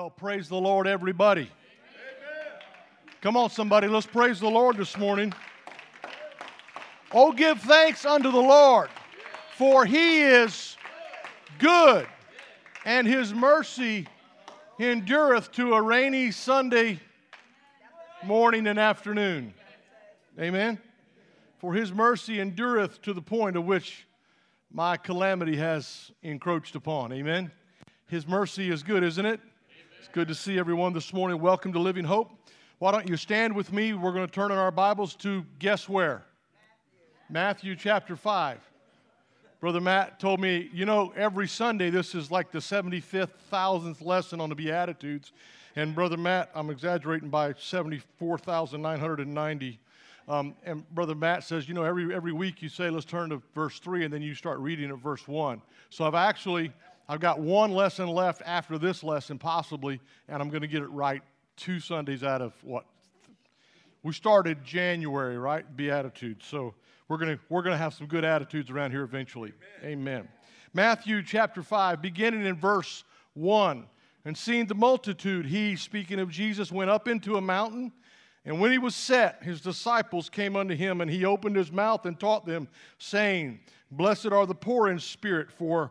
Well, praise the Lord, everybody. Come on, somebody, let's praise the Lord this morning. Oh, give thanks unto the Lord, for he is good, and his mercy endureth to a rainy Sunday morning and afternoon. Amen. For his mercy endureth to the point of which my calamity has encroached upon. Amen. His mercy is good, isn't it? It's good to see everyone this morning. Welcome to Living Hope. Why don't you stand with me? We're going to turn in our Bibles to guess where? Matthew, Matthew chapter 5. Brother Matt told me, you know, every Sunday this is like the 75th, thousandth lesson on the Beatitudes. And Brother Matt, I'm exaggerating by 74,990. Um, and Brother Matt says, you know, every, every week you say, let's turn to verse 3, and then you start reading at verse 1. So I've actually I've got one lesson left after this lesson, possibly, and I'm going to get it right two Sundays out of what? We started January, right? Beatitudes. So we're going to we're going to have some good attitudes around here eventually. Amen. Amen. Matthew chapter 5, beginning in verse 1. And seeing the multitude, he, speaking of Jesus, went up into a mountain. And when he was set, his disciples came unto him, and he opened his mouth and taught them, saying, Blessed are the poor in spirit, for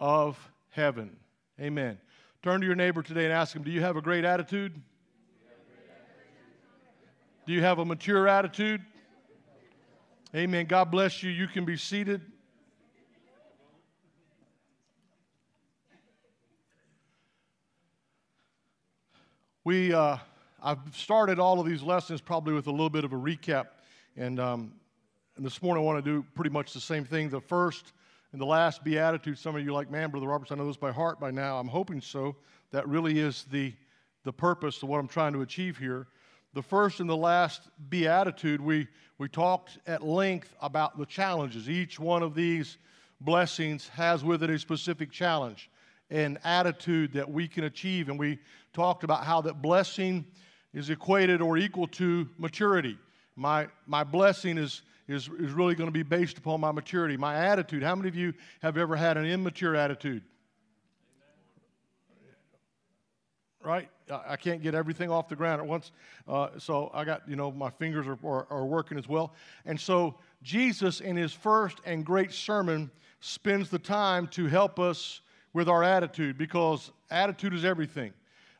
of heaven. Amen. Turn to your neighbor today and ask him, Do you have a great attitude? Do you have a mature attitude? Amen. God bless you. You can be seated. We, uh, I've started all of these lessons probably with a little bit of a recap, and, um, and this morning I want to do pretty much the same thing. The first in the last beatitude, some of you like, man, Brother Roberts, I know this by heart by now. I'm hoping so. That really is the, the purpose of what I'm trying to achieve here. The first and the last beatitude, we, we talked at length about the challenges. Each one of these blessings has with it a specific challenge, an attitude that we can achieve. And we talked about how that blessing is equated or equal to maturity. My, my blessing is is, is really going to be based upon my maturity, my attitude. How many of you have ever had an immature attitude? Right? I can't get everything off the ground at once. Uh, so I got, you know, my fingers are, are, are working as well. And so Jesus, in his first and great sermon, spends the time to help us with our attitude because attitude is everything.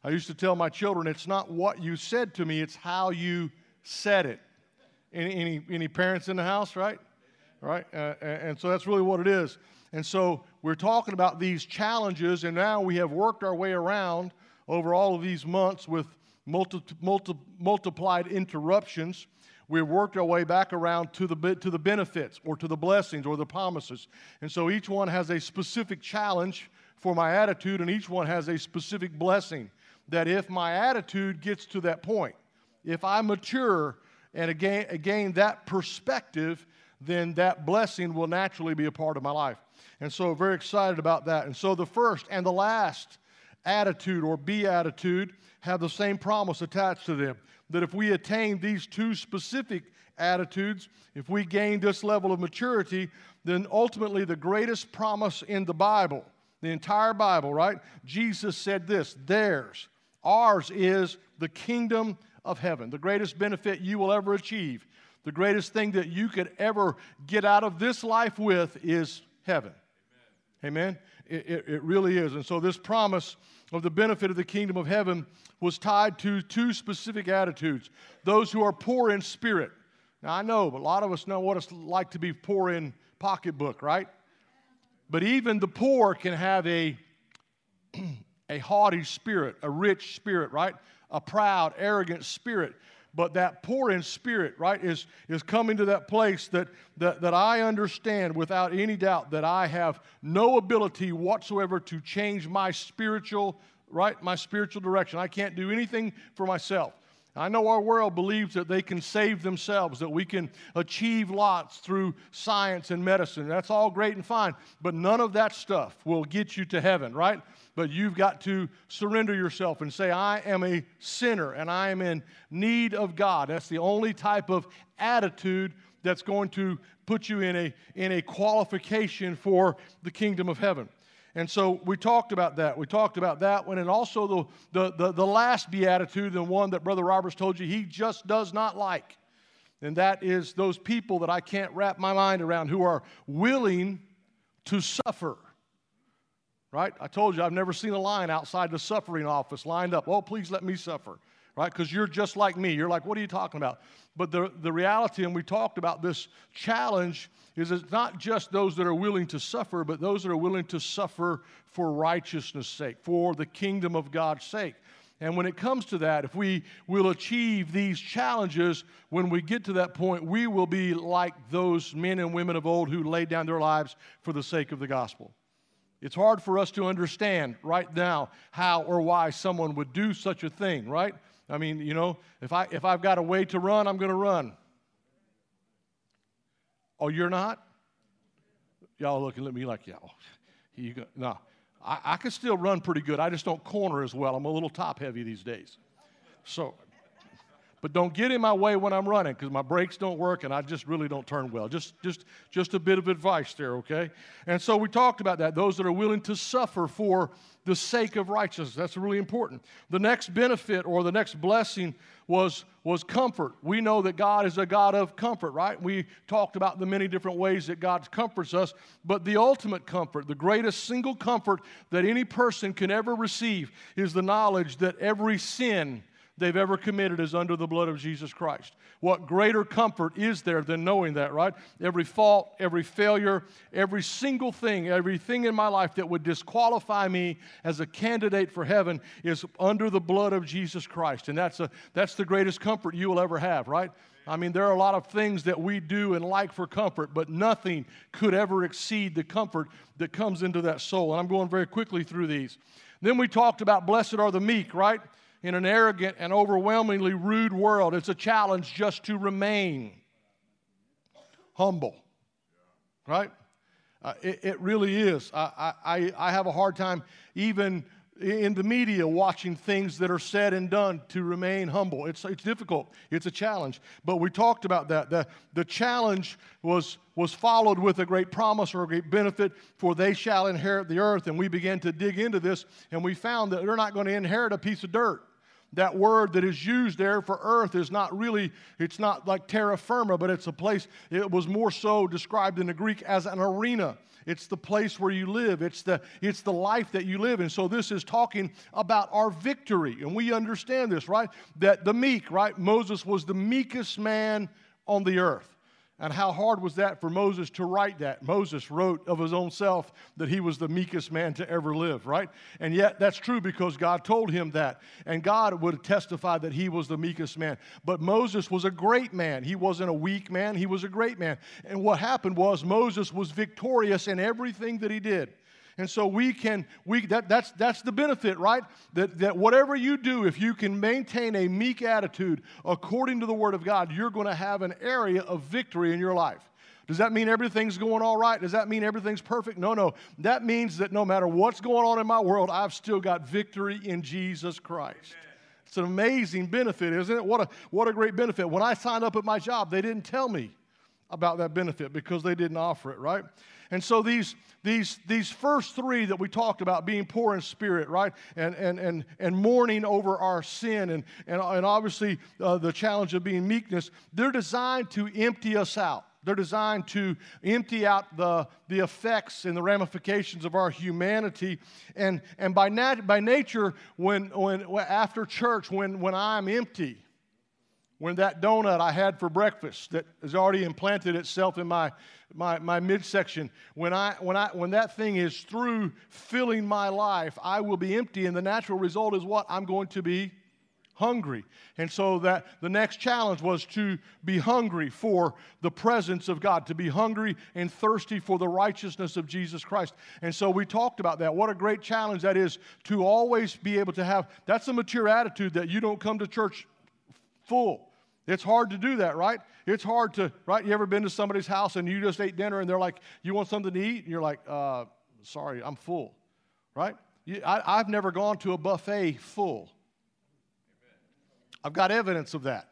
I used to tell my children, it's not what you said to me, it's how you said it. Any, any, any parents in the house, right? Right? Uh, and so that's really what it is. And so we're talking about these challenges, and now we have worked our way around over all of these months with multi, multi, multiplied interruptions. We've worked our way back around to the, to the benefits or to the blessings or the promises. And so each one has a specific challenge for my attitude, and each one has a specific blessing. That if my attitude gets to that point, if I mature and again, again that perspective, then that blessing will naturally be a part of my life. And so, very excited about that. And so, the first and the last attitude or beatitude have the same promise attached to them that if we attain these two specific attitudes, if we gain this level of maturity, then ultimately the greatest promise in the Bible, the entire Bible, right? Jesus said this theirs, ours is the kingdom of heaven, the greatest benefit you will ever achieve, the greatest thing that you could ever get out of this life with is heaven. Amen. It, it, it really is. And so, this promise of the benefit of the kingdom of heaven was tied to two specific attitudes those who are poor in spirit. Now, I know, but a lot of us know what it's like to be poor in pocketbook, right? But even the poor can have a, a haughty spirit, a rich spirit, right? A proud, arrogant spirit but that poor in spirit, right, is, is coming to that place that, that, that I understand without any doubt that I have no ability whatsoever to change my spiritual, right, my spiritual direction. I can't do anything for myself. I know our world believes that they can save themselves, that we can achieve lots through science and medicine. That's all great and fine, but none of that stuff will get you to heaven, right? But you've got to surrender yourself and say, I am a sinner and I am in need of God. That's the only type of attitude that's going to put you in a, in a qualification for the kingdom of heaven. And so we talked about that. We talked about that one, and also the, the, the, the last beatitude, the one that Brother Roberts told you he just does not like. And that is those people that I can't wrap my mind around who are willing to suffer. Right? I told you I've never seen a line outside the suffering office lined up. Oh, please let me suffer. Right? Because you're just like me. You're like, what are you talking about? But the, the reality, and we talked about this challenge, is it's not just those that are willing to suffer, but those that are willing to suffer for righteousness' sake, for the kingdom of God's sake. And when it comes to that, if we will achieve these challenges, when we get to that point, we will be like those men and women of old who laid down their lives for the sake of the gospel. It's hard for us to understand right now how or why someone would do such a thing, right? I mean, you know, if, I, if I've got a way to run, I'm going to run. Oh, you're not? Y'all looking at me like, y'all. Oh, you go, no, I, I can still run pretty good. I just don't corner as well. I'm a little top heavy these days. So but don't get in my way when I'm running because my brakes don't work and I just really don't turn well. Just, just, just a bit of advice there, okay? And so we talked about that. Those that are willing to suffer for the sake of righteousness. That's really important. The next benefit or the next blessing was, was comfort. We know that God is a God of comfort, right? We talked about the many different ways that God comforts us, but the ultimate comfort, the greatest single comfort that any person can ever receive, is the knowledge that every sin they've ever committed is under the blood of Jesus Christ. What greater comfort is there than knowing that, right? Every fault, every failure, every single thing, everything in my life that would disqualify me as a candidate for heaven is under the blood of Jesus Christ. And that's, a, that's the greatest comfort you will ever have, right? I mean, there are a lot of things that we do and like for comfort, but nothing could ever exceed the comfort that comes into that soul. And I'm going very quickly through these. Then we talked about blessed are the meek, right? In an arrogant and overwhelmingly rude world, it's a challenge just to remain humble. Right? Uh, it, it, really is. I, I, I have a hard time even in the media watching things that are said and done to remain humble. It's, it's difficult, it's a challenge. But we talked about that. The, the challenge was, was followed with a great promise or a great benefit, for they shall inherit the earth. And we began to dig into this, and we found that they're not going to inherit a piece of dirt that word that is used there for earth is not really, it's not like terra firma, but it's a place, it was more so described in the Greek as an arena. It's the place where you live. It's the, it's the life that you live And So this is talking about our victory. And we understand this, right? That the meek, right? Moses was the meekest man on the earth. And how hard was that for Moses to write that? Moses wrote of his own self that he was the meekest man to ever live, right? And yet that's true because God told him that. And God would testify that he was the meekest man. But Moses was a great man. He wasn't a weak man, he was a great man. And what happened was Moses was victorious in everything that he did. And so we can, we, that, that's, that's the benefit, right? That, that whatever you do, if you can maintain a meek attitude according to the Word of God, you're going to have an area of victory in your life. Does that mean everything's going all right? Does that mean everything's perfect? No, no. That means that no matter what's going on in my world, I've still got victory in Jesus Christ. Amen. It's an amazing benefit, isn't it? What a, what a great benefit. When I signed up at my job, they didn't tell me about that benefit because they didn't offer it, right? And so these, these, these first three that we talked about, being poor in spirit, right? And, and, and, and mourning over our sin, and, and, and obviously uh, the challenge of being meekness, they're designed to empty us out. They're designed to empty out the, the effects and the ramifications of our humanity. And, and by, nat- by nature, when, when, after church, when, when I'm empty, when that donut I had for breakfast that has already implanted itself in my, my, my midsection, when, I, when, I, when that thing is through filling my life, I will be empty. And the natural result is what? I'm going to be hungry. And so that the next challenge was to be hungry for the presence of God, to be hungry and thirsty for the righteousness of Jesus Christ. And so we talked about that. What a great challenge that is to always be able to have that's a mature attitude that you don't come to church full. It's hard to do that, right? It's hard to, right? You ever been to somebody's house and you just ate dinner and they're like, You want something to eat? And you're like, uh, Sorry, I'm full, right? You, I, I've never gone to a buffet full. I've got evidence of that.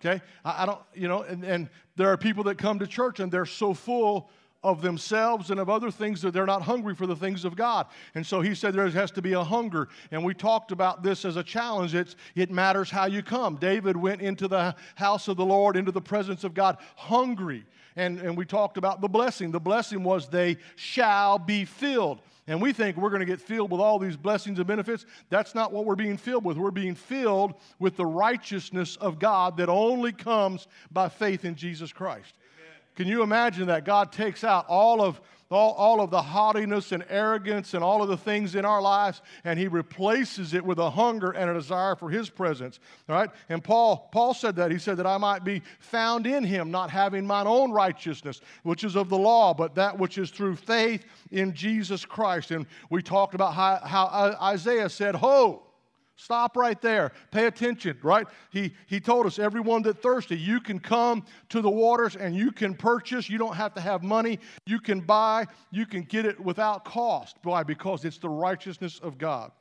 Okay? I, I don't, you know, and, and there are people that come to church and they're so full of themselves and of other things that they're not hungry for the things of God. And so he said there has to be a hunger. And we talked about this as a challenge. It's, it matters how you come. David went into the house of the Lord, into the presence of God, hungry. And, and we talked about the blessing. The blessing was they shall be filled and we think we're going to get filled with all these blessings and benefits. That's not what we're being filled with. We're being filled with the righteousness of God that only comes by faith in Jesus Christ. Can you imagine that? God takes out all of all, all of the haughtiness and arrogance and all of the things in our lives, and he replaces it with a hunger and a desire for his presence. All right? And Paul, Paul said that. He said that I might be found in him, not having mine own righteousness, which is of the law, but that which is through faith in Jesus Christ. And we talked about how, how Isaiah said, Ho! Stop right there. Pay attention, right? He, he told us, everyone that thirsty, you can come to the waters and you can purchase. You don't have to have money. You can buy. You can get it without cost. Why? Because it's the righteousness of God.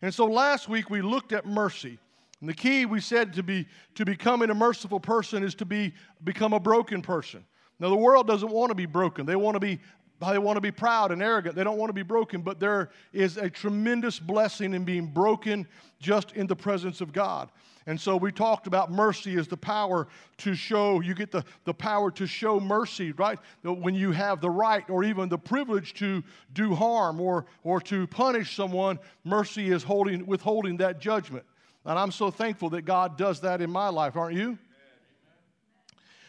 And so last week we looked at mercy. And the key we said to be to becoming a merciful person is to be become a broken person. Now the world doesn't want to be broken. They want to be they want to be proud and arrogant. They don't want to be broken, but there is a tremendous blessing in being broken just in the presence of God. And so we talked about mercy as the power to show, you get the, the power to show mercy, right? When you have the right or even the privilege to do harm or, or to punish someone, mercy is holding, withholding that judgment. And I'm so thankful that God does that in my life, aren't you?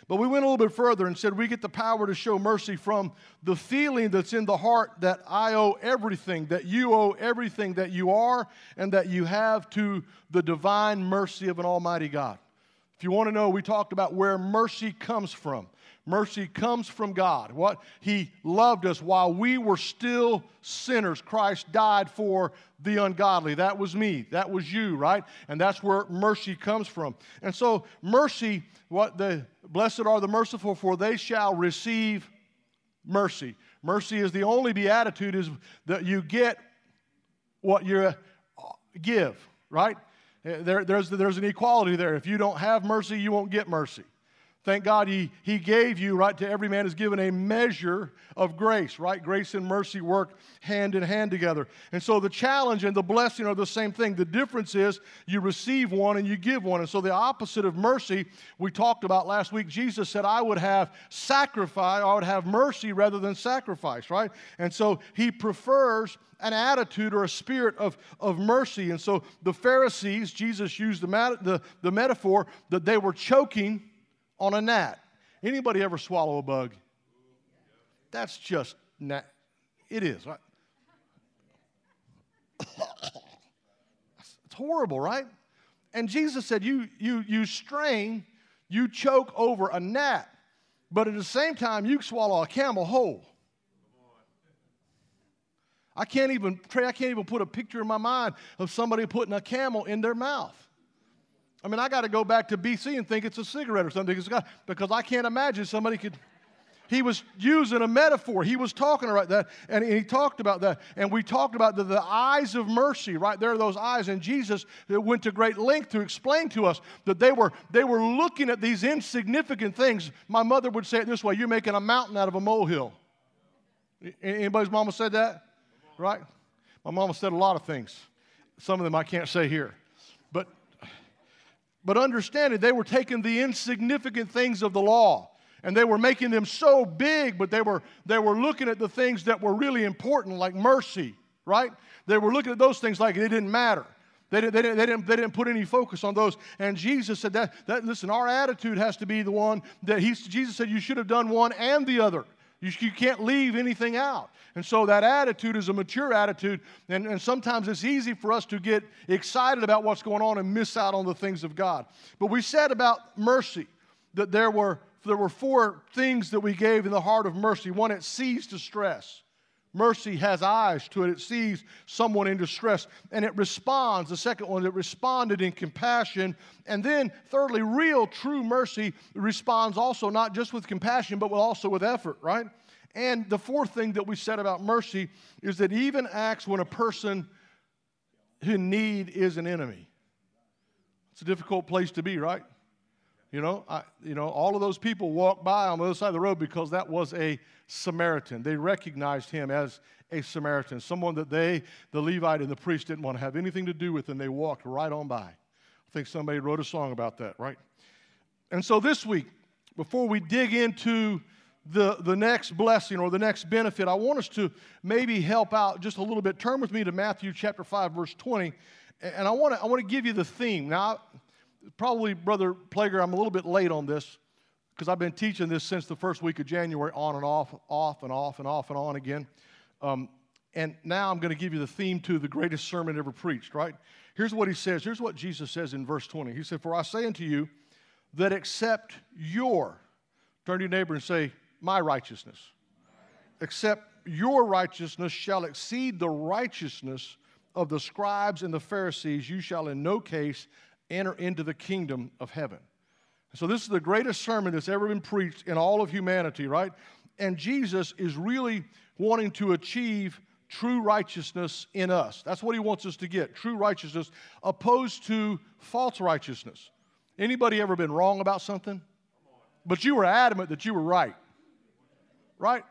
But we went a little bit further and said we get the power to show mercy from the feeling that's in the heart that I owe everything, that you owe everything that you are and that you have to the divine mercy of an Almighty God. If you want to know, we talked about where mercy comes from. Mercy comes from God. What He loved us while we were still sinners. Christ died for the ungodly. That was me. That was you, right? And that's where mercy comes from. And so, mercy, what the blessed are the merciful, for they shall receive mercy. Mercy is the only beatitude is that you get what you give, right? Eh, there, there's, there's an equality there. If you don't have mercy, you won't get mercy. Thank God he, he gave you, right? To every man is given a measure of grace, right? Grace and mercy work hand in hand together. And so the challenge and the blessing are the same thing. The difference is you receive one and you give one. And so the opposite of mercy, we talked about last week, Jesus said, I would have sacrifice, I would have mercy rather than sacrifice, right? And so he prefers an attitude or a spirit of, of mercy. And so the Pharisees, Jesus used the, the, the metaphor that they were choking on a gnat. Anybody ever swallow a bug? That's just gnat. It is, right? it's horrible, right? And Jesus said, you, you, you strain, you choke over a gnat, but at the same time, you swallow a camel whole. I can't even pray, I can't even put a picture in my mind of somebody putting a camel in their mouth. I mean, I got to go back to BC and think it's a cigarette or something because I can't imagine somebody could. He was using a metaphor. He was talking about that, and he talked about that. And we talked about the, the eyes of mercy, right there are those eyes. And Jesus went to great length to explain to us that they were, they were looking at these insignificant things. My mother would say it this way you're making a mountain out of a molehill. Anybody's mama said that? Right? My mama said a lot of things. Some of them I can't say here. But but understanding they were taking the insignificant things of the law And they were making them so big, but they were, they were looking at the things that were really important, like mercy, right? They were looking at those things like it didn't matter. They didn't, they, didn't, they, didn't, they didn't put any focus on those. And Jesus said that, that, listen, our attitude has to be the one that he, Jesus said you should have done one and the other. You, you can't leave anything out. And so that attitude is a mature attitude. And, and sometimes it's easy for us to get excited about what's going on and miss out on the things of God. But we said about mercy that there were, there were four things that we gave in the heart of mercy. One, it sees distress. Mercy has eyes to it. It sees someone in distress and it responds. The second one, it responded in compassion. And then, thirdly, real, true mercy responds also not just with compassion, but also with effort, right? And the fourth thing that we said about mercy is that even acts when a person in need is an enemy. It's a difficult place to be, right? You know, I, you know, all of those people walked by on the other side of the road because that was a Samaritan. They recognized him as a Samaritan, someone that they, the Levite and the priest, didn't want to have anything to do with, and they walked right on by. I think somebody wrote a song about that, right? And so this week, before we dig into the, the next blessing or the next benefit, I want us to maybe help out just a little bit. Turn with me to Matthew chapter 5, verse 20. And I want to I want to give you the theme. Now, probably, Brother Plager, I'm a little bit late on this because I've been teaching this since the first week of January, on and off, off and off and off and on again. Um, and now I'm going to give you the theme to the greatest sermon ever preached, right? Here's what he says. Here's what Jesus says in verse 20. He said, For I say unto you that except your, turn to your neighbor and say, My righteousness, except your righteousness shall exceed the righteousness of the scribes and the Pharisees, you shall in no case enter into the kingdom of heaven. So, this is the greatest sermon that's ever been preached in all of humanity, right? And Jesus is really wanting to achieve true righteousness in us. That's what he wants us to get true righteousness, opposed to false righteousness. Anybody ever been wrong about something? But you were adamant that you were right, right?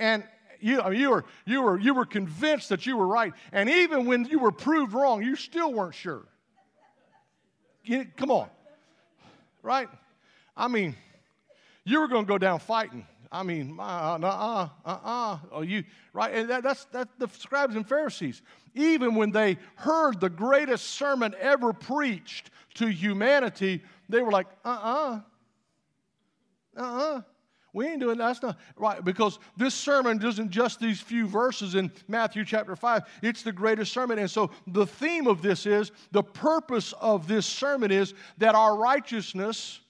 And you, I mean, you, were, you, were, you were convinced that you were right. And even when you were proved wrong, you still weren't sure. Come on. Right? I mean, you were going to go down fighting. I mean, uh, uh, uh, uh, oh, you, right? And that, that's that, the scribes and Pharisees. Even when they heard the greatest sermon ever preached to humanity, they were like, uh uh, uh uh. We ain't doing that. That's not right. Because this sermon isn't just these few verses in Matthew chapter 5, it's the greatest sermon. And so the theme of this is the purpose of this sermon is that our righteousness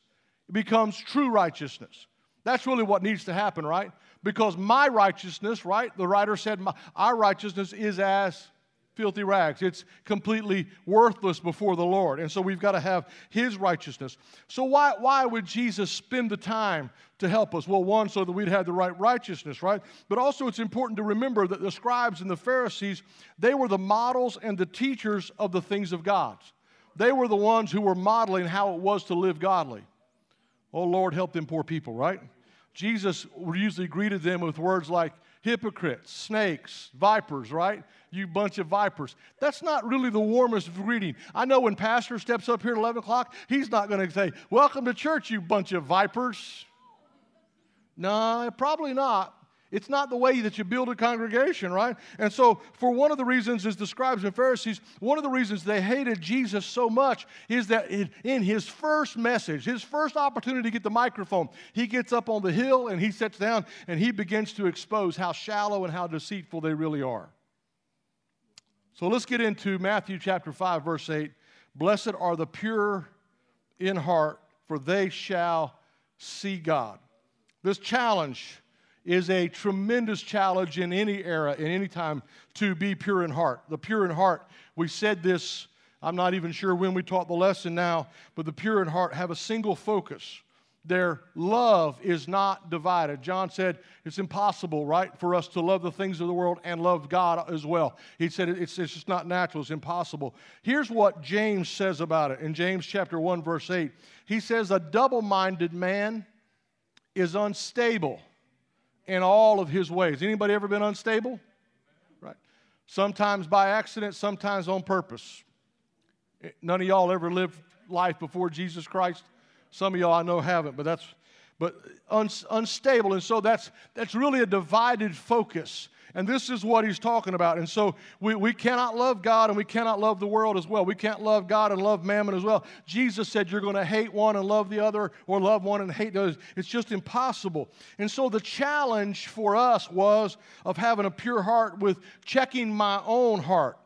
becomes true righteousness. That's really what needs to happen, right? Because my righteousness, right? The writer said, my, Our righteousness is as filthy rags. It's completely worthless before the Lord. And so we've got to have His righteousness. So, why, why would Jesus spend the time to help us? Well, one, so that we'd have the right righteousness, right? But also, it's important to remember that the scribes and the Pharisees, they were the models and the teachers of the things of God. They were the ones who were modeling how it was to live godly. Oh, Lord, help them poor people, right? Jesus usually greeted them with words like, hypocrites, snakes, vipers, right? You bunch of vipers. That's not really the warmest greeting. I know when pastor steps up here at 11 o'clock, he's not going to say, Welcome to church, you bunch of vipers. No, probably not. It's not the way that you build a congregation, right? And so, for one of the reasons is the scribes and Pharisees, one of the reasons they hated Jesus so much is that in his first message, his first opportunity to get the microphone, he gets up on the hill and he sits down and he begins to expose how shallow and how deceitful they really are. So let's get into Matthew chapter 5, verse 8. Blessed are the pure in heart, for they shall see God. This challenge is a tremendous challenge in any era, in any time, to be pure in heart. The pure in heart, we said this, I'm not even sure when we taught the lesson now, but the pure in heart have a single focus. Their love is not divided. John said it's impossible, right, for us to love the things of the world and love God as well. He said it's, it's just not natural, it's impossible. Here's what James says about it in James chapter 1, verse 8. He says, A double minded man is unstable in all of his ways. Anybody ever been unstable? Right. Sometimes by accident, sometimes on purpose. None of y'all ever lived life before Jesus Christ. Some of y'all I know haven't, but that's but un- unstable. And so that's, that's really a divided focus. And this is what he's talking about. And so we, we cannot love God and we cannot love the world as well. We can't love God and love mammon as well. Jesus said you're going to hate one and love the other, or love one and hate the other. It's just impossible. And so the challenge for us was of having a pure heart with checking my own heart.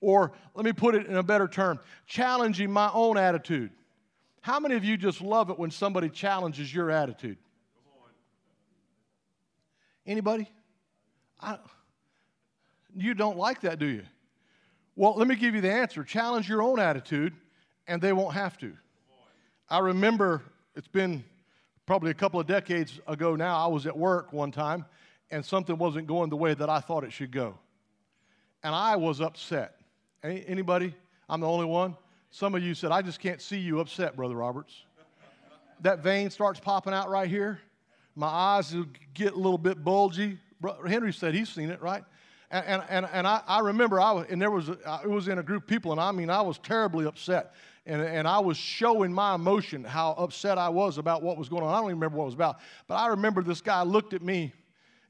Or let me put it in a better term challenging my own attitude. How many of you just love it when somebody challenges your attitude? Anybody? I, you don't like that, do you? Well, let me give you the answer. Challenge your own attitude, and they won't have to. I remember it's been probably a couple of decades ago now. I was at work one time, and something wasn't going the way that I thought it should go. And I was upset. Anybody? I'm the only one? Some of you said, I just can't see you upset, Brother Roberts. that vein starts popping out right here. My eyes get a little bit bulgy. Henry said he's seen it, right? And, and, and, I, I remember, I was, and there was, uh, it was in a group of people, and I mean, I was terribly upset. And, and I was showing my emotion, how upset I was about what was going on. I don't even remember what it was about. But I remember this guy looked at me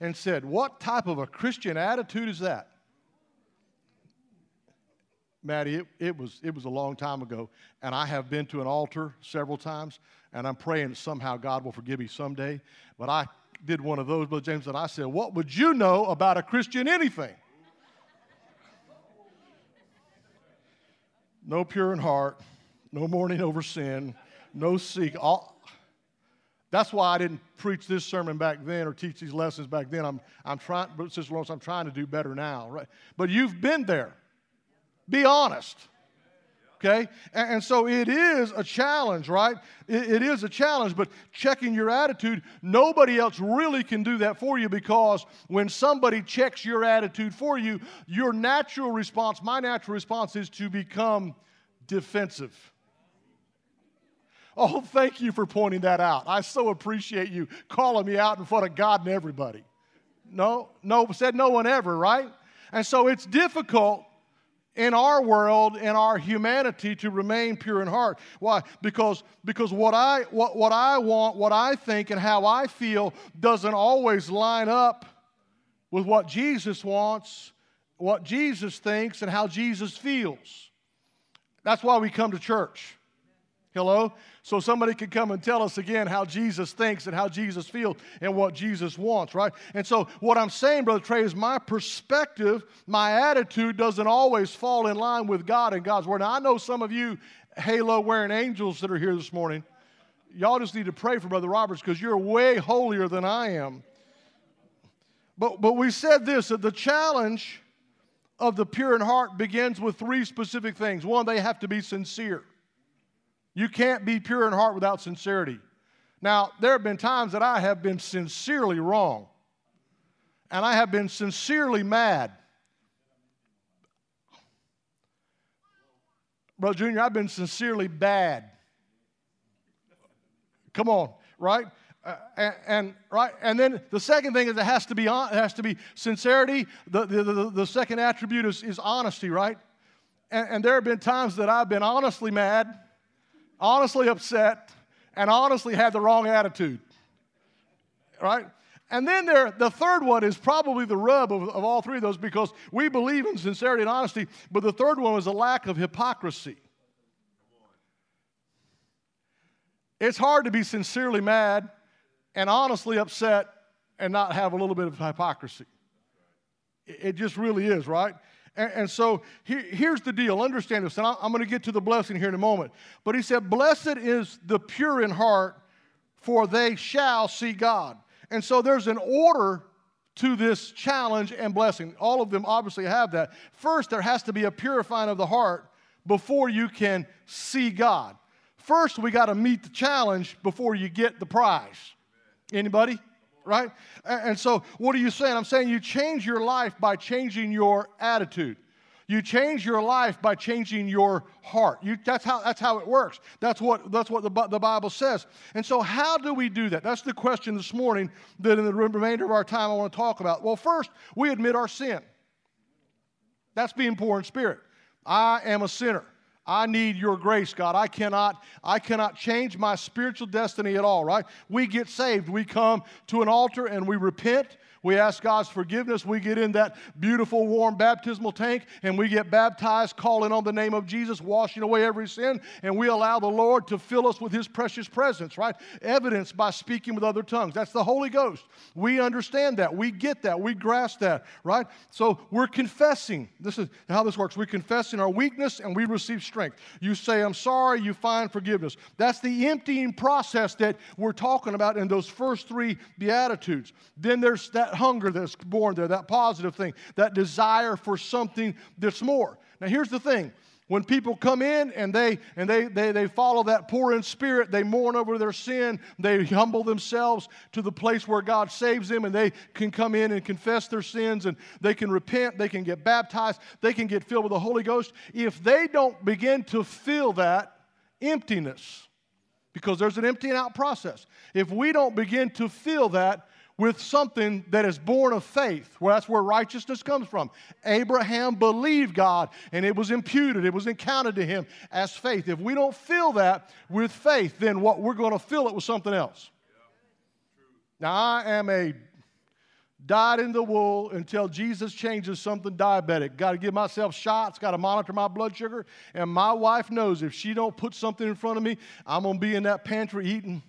and said, What type of a Christian attitude is that? Maddie, it, it, was, it was a long time ago, and I have been to an altar several times, and I'm praying somehow God will forgive me someday. But I did one of those, Brother James, and I said, What would you know about a Christian anything? no pure in heart, no mourning over sin, no seek. All, that's why I didn't preach this sermon back then or teach these lessons back then. I'm, I'm trying, Sister Lawrence, I'm trying to do better now, right? But you've been there. Be honest okay? And, and, so it is a challenge, right? It, it is a challenge, but checking your attitude, nobody else really can do that for you because when somebody checks your attitude for you, your natural response, my natural response is to become defensive. Oh, thank you for pointing that out. I so appreciate you calling me out in front of God and everybody. No, no, said no one ever, right? And so it's difficult in our world, in our humanity, to remain pure in heart. Why? Because, because what, I, what, what I want, what I think, and how I feel doesn't always line up with what Jesus wants, what Jesus thinks, and how Jesus feels. That's why we come to church. Hello? So somebody could come and tell us again how Jesus thinks and how Jesus feels and what Jesus wants, right? And so what I'm saying, Brother Trey, is my perspective, my attitude doesn't always fall in line with God and God's Word. Now, I know some of you halo wearing angels that are here this morning. Y'all just need to pray for Brother Roberts because you're way holier than I am. But, but we said this that the challenge of the pure in heart begins with three specific things. One, they have to be sincere. You can't be pure in heart without sincerity. Now, there have been times that I have been sincerely wrong, and I have been sincerely mad. Brother Junior, I've been sincerely bad. Come on, right? Uh, and, and, right, and then the second thing is it has to be on, it has to be sincerity. The, the, the, the second attribute is, is honesty, right? And, and there have been times that I've been honestly mad honestly upset, and honestly had the wrong attitude. Right? And then there, the third one is probably the rub of, of all three of those because we believe in sincerity and honesty, but the third one was a lack of hypocrisy. It's hard to be sincerely mad and honestly upset and not have a little bit of hypocrisy. It just really is, right? And, and so here, here's the deal. Understand this, and I, I'm going to get to the blessing here in a moment. But he said, Blessed is the pure in heart, for they shall see God. And so there's an order to this challenge and blessing. All of them obviously have that. First, there has to be a purifying of the heart before you can see God. First, we got to meet the challenge before you get the prize. Anybody? Right? And so, what are you saying? I'm saying you change your life by changing your attitude. You change your life by changing your heart. You, that's, how, that's how it works. That's what, that's what the, the Bible says. And so, how do we do that? That's the question this morning that in the remainder of our time I want to talk about. Well, first, we admit our sin. That's being poor in spirit. I am a sinner. I need your grace, God. I cannot, I cannot change my spiritual destiny at all, right? We get saved. We come to an altar and we repent we ask God's forgiveness. We get in that beautiful, warm baptismal tank and we get baptized, calling on the name of Jesus, washing away every sin, and we allow the Lord to fill us with His precious presence, right? Evidence by speaking with other tongues. That's the Holy Ghost. We understand that. We get that. We grasp that, right? So we're confessing. This is how this works. We confess in our weakness and we receive strength. You say, I'm sorry, you find forgiveness. That's the emptying process that we're talking about in those first three Beatitudes. Then there's that hunger that's born there, that positive thing, that desire for something that's more. Now, here's the thing when people come in and they and they, they they follow that poor in spirit they mourn over their sin they humble themselves to the place where god saves them and they can come in and confess their sins and they can repent they can get baptized they can get filled with the holy ghost if they don't begin to feel that emptiness because there's an emptying out process if we don't begin to feel that with something that is born of faith. Well, that's where righteousness comes from. Abraham believed God and it was imputed, it was encountered to him as faith. If we don't fill that with faith, then what we're going to fill it with something else. Now, I am a dyed in the wool until Jesus changes something diabetic. Got to give myself shots, got to monitor my blood sugar. And my wife knows if she don't put something in front of me, I'm going to be in that pantry eating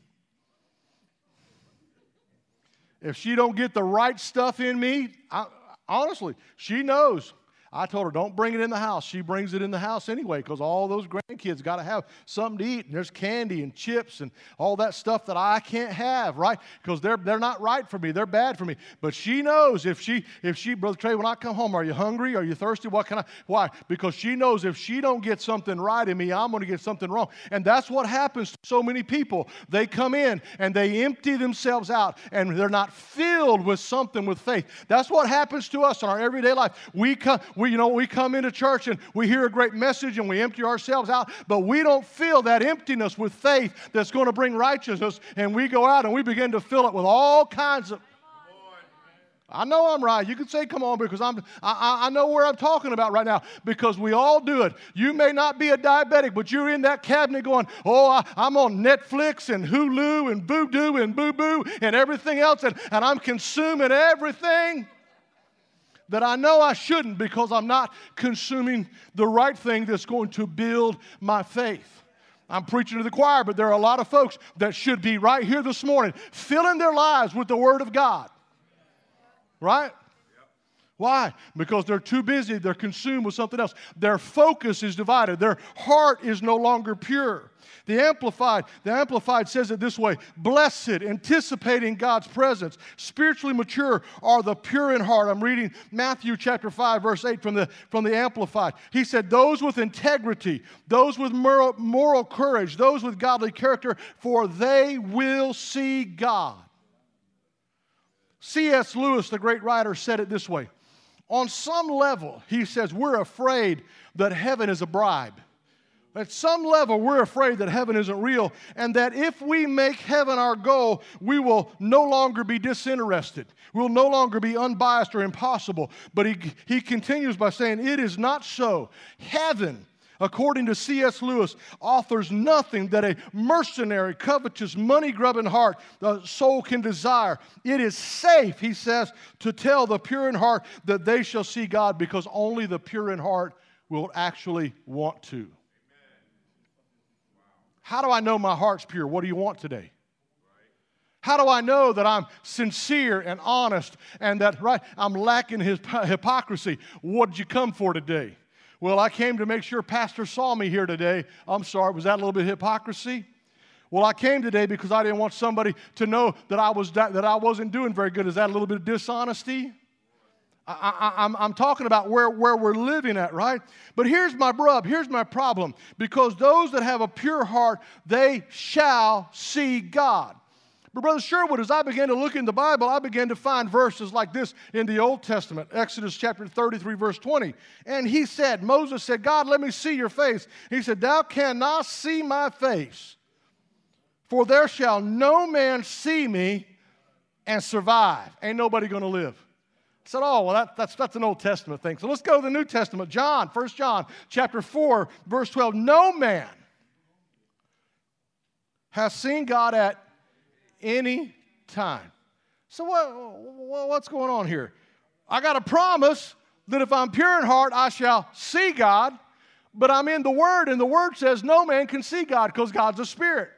if she don't get the right stuff in me, I, honestly, she knows I told her, don't bring it in the house. She brings it in the house anyway because all those grandkids got to have something to eat. And there's candy and chips and all that stuff that I can't have, right? Because they're, they're not right for me. They're bad for me. But she knows if she, if she, Brother Trey, when I come home, are you hungry? Are you thirsty? What can I, why? Because she knows if she don't get something right in me, I'm going to get something wrong. And that's what happens to so many people. They come in and they empty themselves out and they're not filled with something with faith. That's what happens to us in our everyday life. We come, we, you know, we come into church and we hear a great message and we empty ourselves out, but we don't fill that emptiness with faith that's going to bring righteousness. And we go out and we begin to fill it with all kinds of. I know I'm right. You can say, come on, because I'm, I, I know where I'm talking about right now, because we all do it. You may not be a diabetic, but you're in that cabinet going, oh, I, am on Netflix and Hulu and Boo Doo and Boo Boo and everything else, and, and I'm consuming everything that I know I shouldn't because I'm not consuming the right thing that's going to build my faith. I'm preaching to the choir, but there are a lot of folks that should be right here this morning filling their lives with the Word of God. Right? Why? Because they're too busy, they're consumed with something else. Their focus is divided, their heart is no longer pure. The Amplified, the Amplified says it this way Blessed, anticipating God's presence, spiritually mature are the pure in heart. I'm reading Matthew chapter 5, verse 8 from the, from the Amplified. He said, Those with integrity, those with moral, moral courage, those with godly character, for they will see God. C.S. Lewis, the great writer, said it this way On some level, he says, we're afraid that heaven is a bribe. At some level, we're afraid that heaven isn't real, and that if we make heaven our goal, we will no longer be disinterested. We'll no longer be unbiased or impossible. But he, he continues by saying, It is not so. Heaven, according to C.S. Lewis, offers nothing that a mercenary, covetous, money grubbing heart, the soul can desire. It is safe, he says, to tell the pure in heart that they shall see God because only the pure in heart will actually want to. How do I know my heart's pure? What do you want today? How do I know that I'm sincere and honest and that right I'm lacking his hypocrisy? What did you come for today? Well, I came to make sure Pastor saw me here today. I'm sorry, was that a little bit hypocrisy? Well, I came today because I didn't want somebody to know that I, was, that I wasn't doing very good. Is that a little bit of dishonesty? I, am talking about where, where we're living at, right? But here's my rub, here's my problem. Because those that have a pure heart, they shall see God. But, Brother Sherwood, as I began to look in the Bible, I began to find verses like this in the Old Testament, Exodus chapter 33, verse 20. And he said, Moses said, God, let me see your face. He said, Thou cannot see my face, for there shall no man see me and survive. Ain't nobody gonna live. said, oh, well, that, that's, that's an Old Testament thing. So let's go to the New Testament. John, 1 John chapter 4, verse 12. No man has seen God at any time. So what, what's going on here? I got a promise that if I'm pure in heart, I shall see God, but I'm in the Word, and the Word says no man can see God because God's a spirit.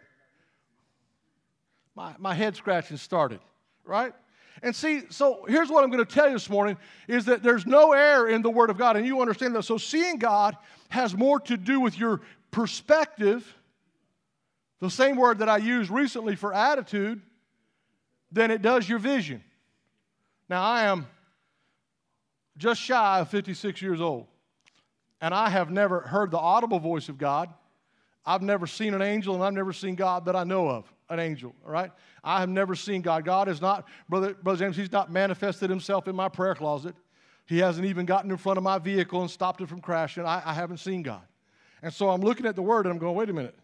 My, my head scratching started, right? And see, so here's what I'm going to tell you this morning is that there's no error in the Word of God, and you understand that. So seeing God has more to do with your perspective, the same word that I used recently for attitude, than it does your vision. Now, I am just shy of 56 years old, and I have never heard the audible voice of God. I've never seen an angel, and I've never seen God that I know of, an angel, all right? I have never seen God. God is not, Brother, Brother James, He's not manifested Himself in my prayer closet. He hasn't even gotten in front of my vehicle and stopped it from crashing. I, I haven't seen God. And so I'm looking at the Word and I'm going, wait a minute.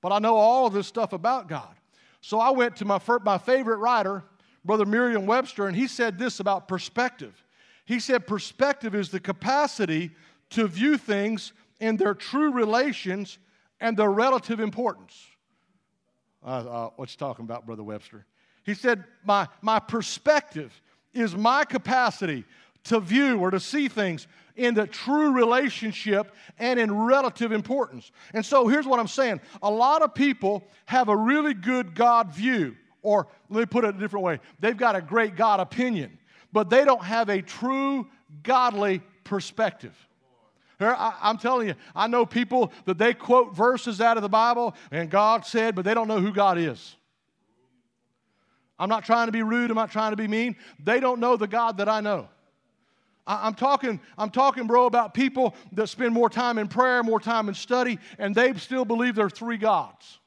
But I know all of this stuff about God. So I went to my, my favorite writer, Brother Merriam Webster, and he said this about perspective. He said, Perspective is the capacity to view things in their true relations and their relative importance. Uh, uh, what you talking about, Brother Webster? He said, my, my perspective is my capacity to view or to see things in the true relationship and in relative importance. And so here's what I'm saying a lot of people have a really good God view, or let me put it a different way they've got a great God opinion, but they don't have a true godly perspective. I, am telling you, I know people that they quote verses out of the Bible and God said, but they don't know who God is. I'm not trying to be rude, I'm not trying to be mean. They don't know the God that I know. I'm talking, I'm talking, bro, about people that spend more time in prayer, more time in study, and they still believe there are three gods.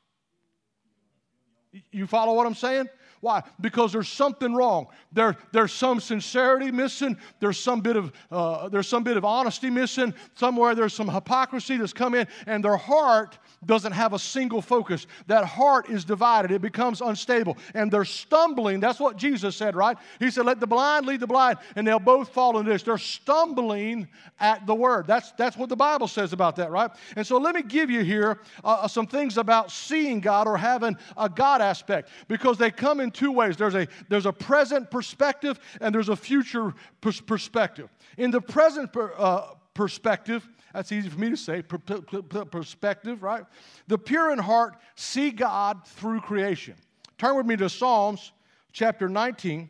You follow what I'm saying? Why? Because there's something wrong. There, there's some sincerity missing. There's some bit of uh, there's some bit of honesty missing. Somewhere there's some hypocrisy that's come in, and their heart doesn't have a single focus. That heart is divided. It becomes unstable, and they're stumbling. That's what Jesus said, right? He said, "Let the blind lead the blind, and they'll both fall in this." They're stumbling at the word. That's that's what the Bible says about that, right? And so let me give you here uh, some things about seeing God or having a God aspect because they come in in two ways there's a, there's a present perspective and there's a future pers- perspective. In the present per, uh, perspective, that's easy for me to say, per, per, perspective, right? The pure in heart see God through creation. Turn with me to Psalms chapter 19.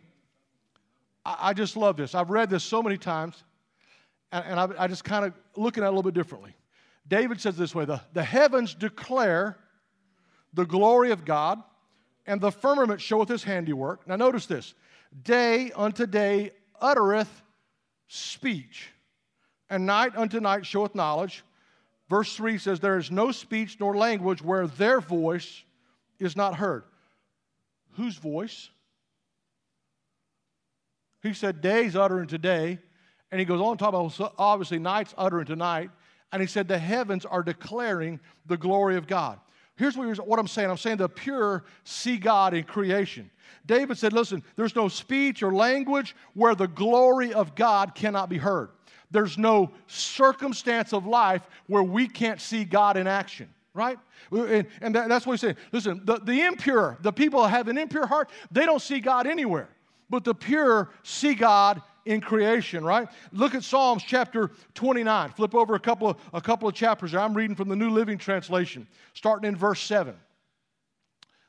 I, I just love this. I've read this so many times, and, and I, I just kind of looking at it a little bit differently. David says this way the, the heavens declare the glory of God, and the firmament showeth his handiwork. Now, notice this day unto day uttereth speech, and night unto night showeth knowledge. Verse 3 says, There is no speech nor language where their voice is not heard. Whose voice? He said, Days uttering today. And he goes on to talk about obviously nights uttering tonight. And he said, The heavens are declaring the glory of God. Here's what I'm saying I'm saying the pure see God in creation. David said, Listen, there's no speech or language where the glory of God cannot be heard. There's no circumstance of life where we can't see God in action, right? And, and that's what he's saying. Listen, the, the impure, the people that have an impure heart, they don't see God anywhere. But the pure see God in creation, right? Look at Psalms chapter 29. Flip over a couple of, a couple of chapters. I'm reading from the New Living Translation, starting in verse 7.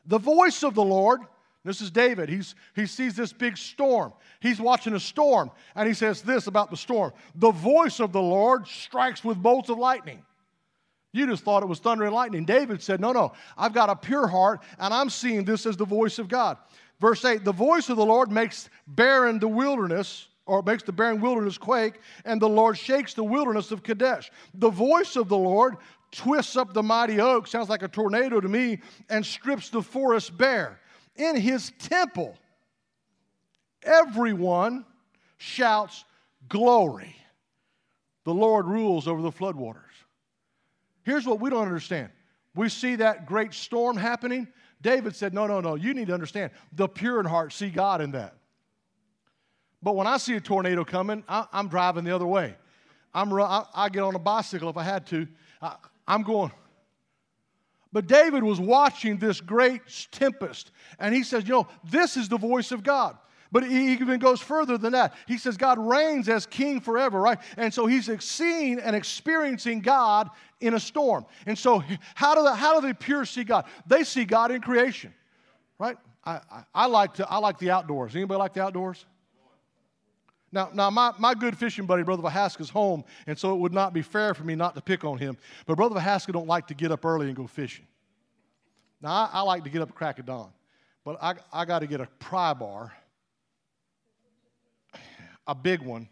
The voice of the Lord, this is David. He's, he sees this big storm. He's watching a storm, and he says this about the storm The voice of the Lord strikes with bolts of lightning. You just thought it was thunder and lightning. David said, No, no, I've got a pure heart, and I'm seeing this as the voice of God. Verse 8 The voice of the Lord makes barren the wilderness or makes the barren wilderness quake, and the Lord shakes the wilderness of Kadesh. The voice of the Lord twists up the mighty oak, sounds like a tornado to me, and strips the forest bare. In his temple, everyone shouts glory. The Lord rules over the floodwaters. Here's what we don't understand. We see that great storm happening. David said, No, no, no, you need to understand. The pure in heart see God in that. But when I see a tornado coming, I, am driving the other way. I'm, I, I, get on a bicycle if I had to. I, I'm going. But David was watching this great tempest, and he says, You know, this is the voice of God. But he even goes further than that. He says God reigns as king forever, right? And so he's seeing and experiencing God in a storm. And so, how do the, how do the pure see God? They see God in creation, right? I, I, I like, to, I like the outdoors. Anybody like the outdoors? Now, now my, my good fishing buddy, Brother Vahaska's home, and so it would not be fair for me not to pick on him. But Brother Vahaska don't like to get up early and go fishing. Now, I, I like to get up at crack of dawn, but I, I got to get a pry bar, a big one,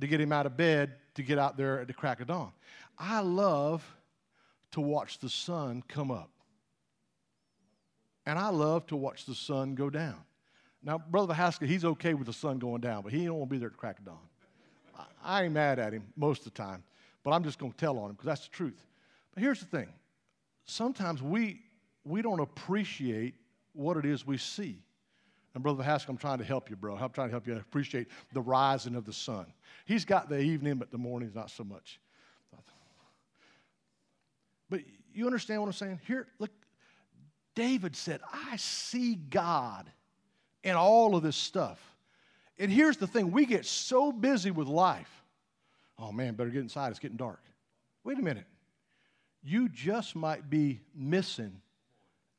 to get him out of bed to get out there at the crack of dawn. I love to watch the sun come up. And I love to watch the sun go down. Now, Brother Haskell, he's okay with the sun going down, but he don't want to be there at crack of dawn. I, I ain't mad at him most of the time, but I'm just going to tell on him because that's the truth. But here's the thing sometimes we, we don't appreciate what it is we see. And Brother Haskell, I'm trying to help you, bro. I'm trying to help you appreciate the rising of the sun. He's got the evening, but the morning's not so much. But you understand what I'm saying? Here, look, David said, I see God and all of this stuff. And here's the thing we get so busy with life. Oh man, better get inside, it's getting dark. Wait a minute. You just might be missing.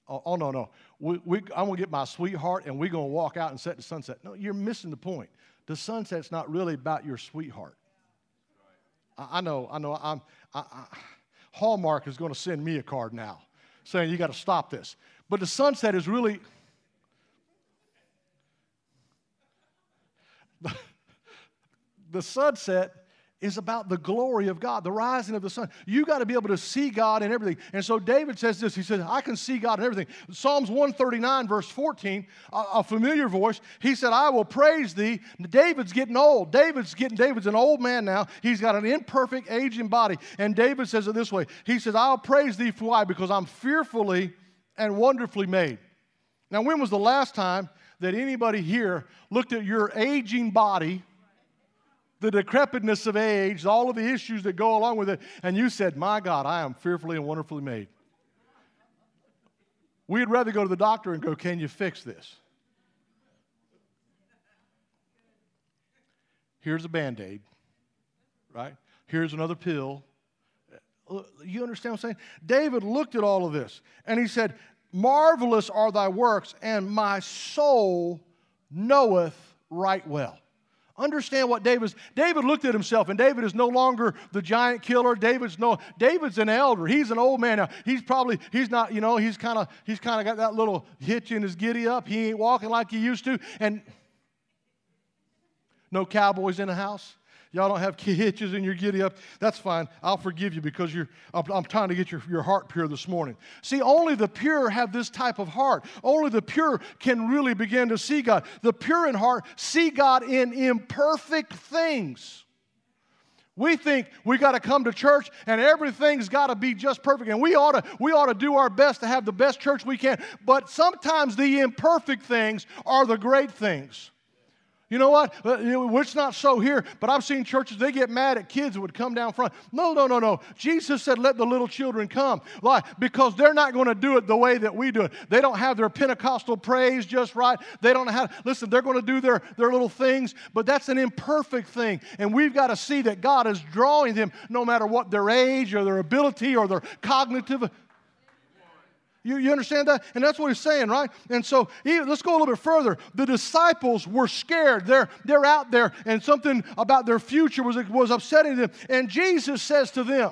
Oh, oh no, no. We, we, I'm going to get my sweetheart and we're going to walk out and set the sunset. No, you're missing the point. The sunset's not really about your sweetheart. I, I know, I know. I'm, I, I, Hallmark is going to send me a card now saying you got to stop this. But the sunset is really the sunset is about the glory of God, the rising of the sun. You got to be able to see God in everything. And so David says this He says, I can see God in everything. Psalms 139, verse 14, a, a, familiar voice, he said, I will praise thee. David's getting old. David's getting, David's an old man now. He's got an imperfect, aging body. And David says it this way He says, I'll praise thee. For why? Because I'm fearfully and wonderfully made. Now, when was the last time that anybody here looked at your aging body, the decrepitness of age, all of the issues that go along with it, and you said, My God, I am fearfully and wonderfully made. We'd rather go to the doctor and go, Can you fix this? Here's a band aid, right? Here's another pill. Uh, you understand what I'm saying? David looked at all of this and he said, Marvelous are thy works, and my soul knoweth right well. Understand what David's David looked at himself, and David is no longer the giant killer. David's no David's an elder. He's an old man now. He's probably he's not, you know, he's kind of he's kind of got that little hitch in his giddy up. He ain't walking like he used to. And no cowboys in the house. Y'all don't have hitches in your giddy up. That's fine. I'll forgive you because you're, I'm, I'm trying to get your, your heart pure this morning. See, only the pure have this type of heart. Only the pure can really begin to see God. The pure in heart see God in imperfect things. We think we got to come to church and everything's got to be just perfect. And we ought to we ought to do our best to have the best church we can. But sometimes the imperfect things are the great things. You know what? Uh, it's not so here, but I've seen churches, they get mad at kids that would come down front. No, no, no, no. Jesus said, let the little children come. Why? Because they're not going to do it the way that we do it. They don't have their Pentecostal praise just right. They don't know how to, listen, they're going to do their, their little things, but that's an imperfect thing. And we've got to see that God is drawing them no matter what their age or their ability or their cognitive you, you understand that? And that's what he's saying, right? And so let's go a little bit further. The disciples were scared. They're, they're out there, and something about their future was, was upsetting them. And Jesus says to them,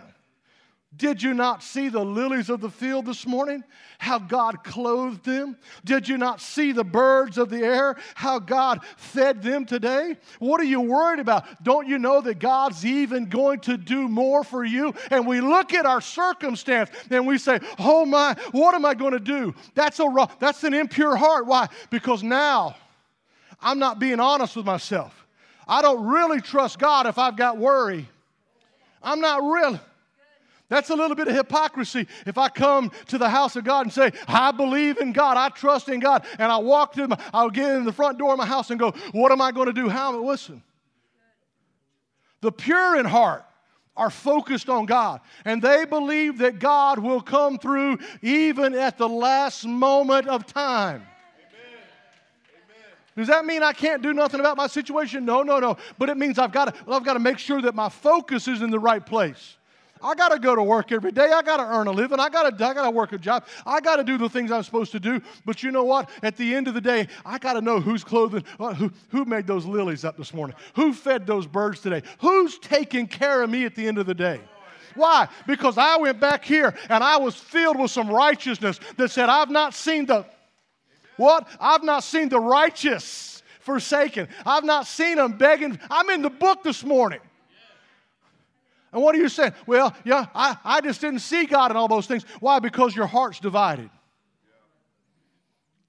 did you not see the lilies of the field this morning? How God clothed them? Did you not see the birds of the air? How God fed them today? What are you worried about? Don't you know that God's even going to do more for you? And we look at our circumstance and we say, Oh my, what am I going to do? That's a that's an impure heart. Why? Because now I'm not being honest with myself. I don't really trust God if I've got worry. I'm not really. That's a little bit of hypocrisy if I come to the house of God and say, I believe in God, I trust in God, and I walk to my, I'll get in the front door of my house and go, What am I going to do? How? Listen. The pure in heart are focused on God, and they believe that God will come through even at the last moment of time. Does that mean I can't do nothing about my situation? No, no, no. But it means I've got to, I've got to make sure that my focus is in the right place. I got to go to work every day. I got to earn a living. I got to I got to work a job. I got to do the things I'm supposed to do. But you know what? At the end of the day, I got to know who's clothing, uh, who, who made those lilies up this morning, who fed those birds today, who's taking care of me at the end of the day. Why? Because I went back here and I was filled with some righteousness that said, I've not seen the what? I've not seen the righteous forsaken. I've not seen them begging. I'm in the book this morning. And what are you saying? Well, yeah, I, I just didn't see God in all those things. Why? Because your heart's divided.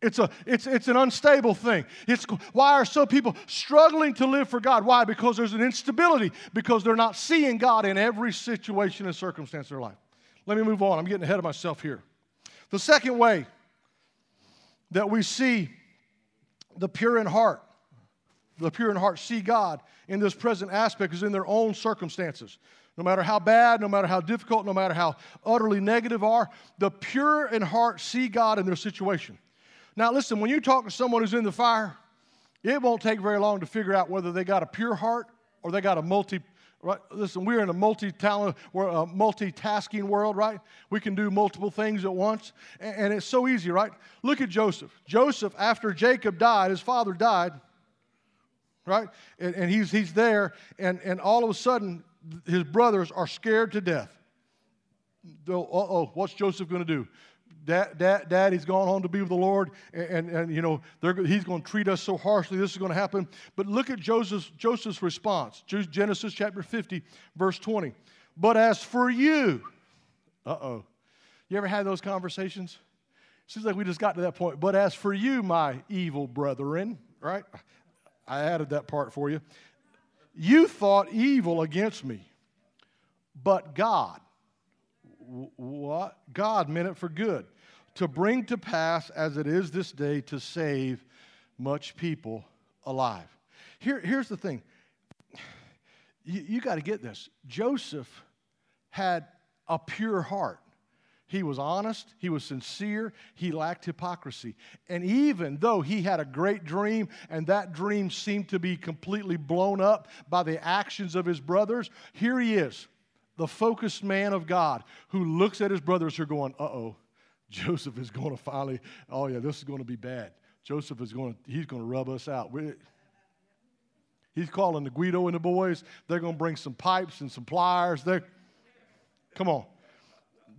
It's, a, it's, it's an unstable thing. It's, why are so people struggling to live for God? Why? Because there's an instability, because they're not seeing God in every situation and circumstance of their life. Let me move on. I'm getting ahead of myself here. The second way that we see the pure in heart, the pure in heart see God in this present aspect is in their own circumstances. No matter how bad, no matter how difficult, no matter how utterly negative are, the pure in heart see God in their situation. Now, listen, when you talk to someone who's in the fire, it won't take very long to figure out whether they got a pure heart or they got a multi Right? Listen, we're in a multi-talent, we're a multitasking world, right? We can do multiple things at once, and, it's so easy, right? Look at Joseph. Joseph, after Jacob died, his father died, right? And, and he's he's there, and and all of a sudden, his brothers are scared to death. Uh oh, what's Joseph going to do? Dad, dad, daddy's gone home to be with the Lord, and, and, and you know, he's going to treat us so harshly. This is going to happen. But look at Joseph's, Joseph's response Genesis chapter 50, verse 20. But as for you, uh oh. You ever had those conversations? Seems like we just got to that point. But as for you, my evil brethren, right? I added that part for you. You thought evil against me, but God, what? God meant it for good to bring to pass as it is this day to save much people alive. Here, here's the thing you, you got to get this. Joseph had a pure heart. He was honest, he was sincere, he lacked hypocrisy. And even though he had a great dream and that dream seemed to be completely blown up by the actions of his brothers, here he is, the focused man of God who looks at his brothers who are going, uh oh, Joseph is going to finally, oh yeah, this is going to be bad. Joseph is going to, he's going to rub us out. we he's calling the Guido and the boys. They're going to bring some pipes and some pliers. They're, come on.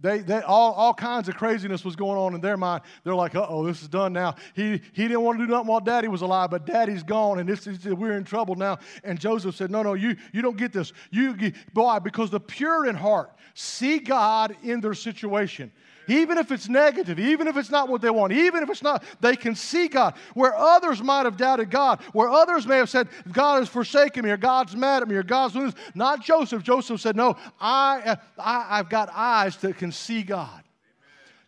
They, they, all, all kinds of craziness was going on in their mind. They're like, uh oh, this is done now. He, he didn't want to do nothing while daddy was alive, but daddy's gone, and this is, we're in trouble now. And Joseph said, No, no, you, you don't get this. You, why? Because the pure in heart see God in their situation even if it's negative, even if it's not what they want, even if it's not, they can see God. Where others might have doubted God, where others may have said, God has forsaken me, or God's mad at me, or God's this. Not Joseph. Joseph said, No, I, I, I've got eyes that can see God.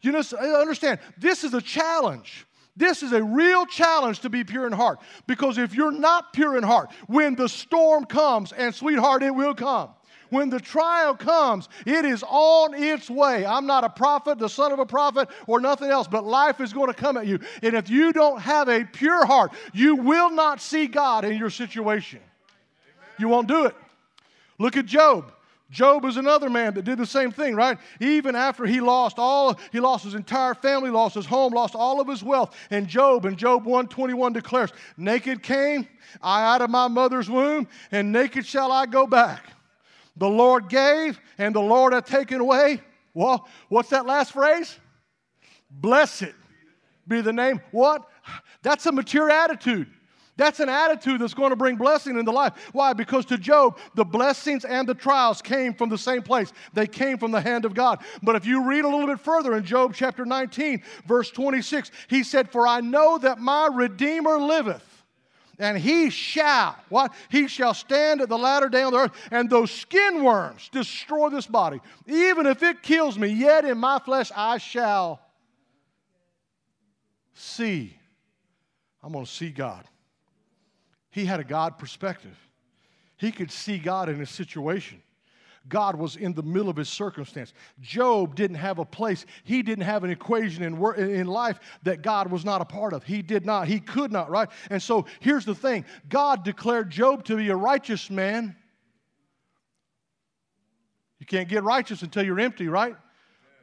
You know, uh, understand, this is a challenge. This is a real challenge to be pure in heart. Because if you're not pure in heart, when the storm comes, and sweetheart, it will come, when the trial comes, it is on its way. I'm not a prophet, the son of a prophet, or nothing else, but life is going to come at you. And if you don't have a pure heart, you will not see God in your situation. You won't do it. Look at Job. Job is another man that did the same thing, right? Even after he lost all, he lost his entire family, lost his home, lost all of his wealth. And Job, in Job 121 declares, Naked came I out of my mother's womb, and naked shall I go back. The Lord gave and the Lord hath taken away. Well, what's that last phrase? Blessed be the name. What? That's a mature attitude. That's an attitude that's going to bring blessing into life. Why? Because to Job, the blessings and the trials came from the same place. They came from the hand of God. But if you read a little bit further in Job chapter 19, verse 26, he said, For I know that my Redeemer liveth And he shall, what? He shall stand at the latter day on the earth, and those skin worms destroy this body. Even if it kills me, yet in my flesh I shall see. I'm going to see God. He had a God perspective. He could see God in his situation. God was in the middle of his circumstance. Job didn't have a place, he didn't have an equation in, in life that God was not a part of. He did not, he could not, right? And so here's the thing God declared Job to be a righteous man. You can't get righteous until you're empty, right?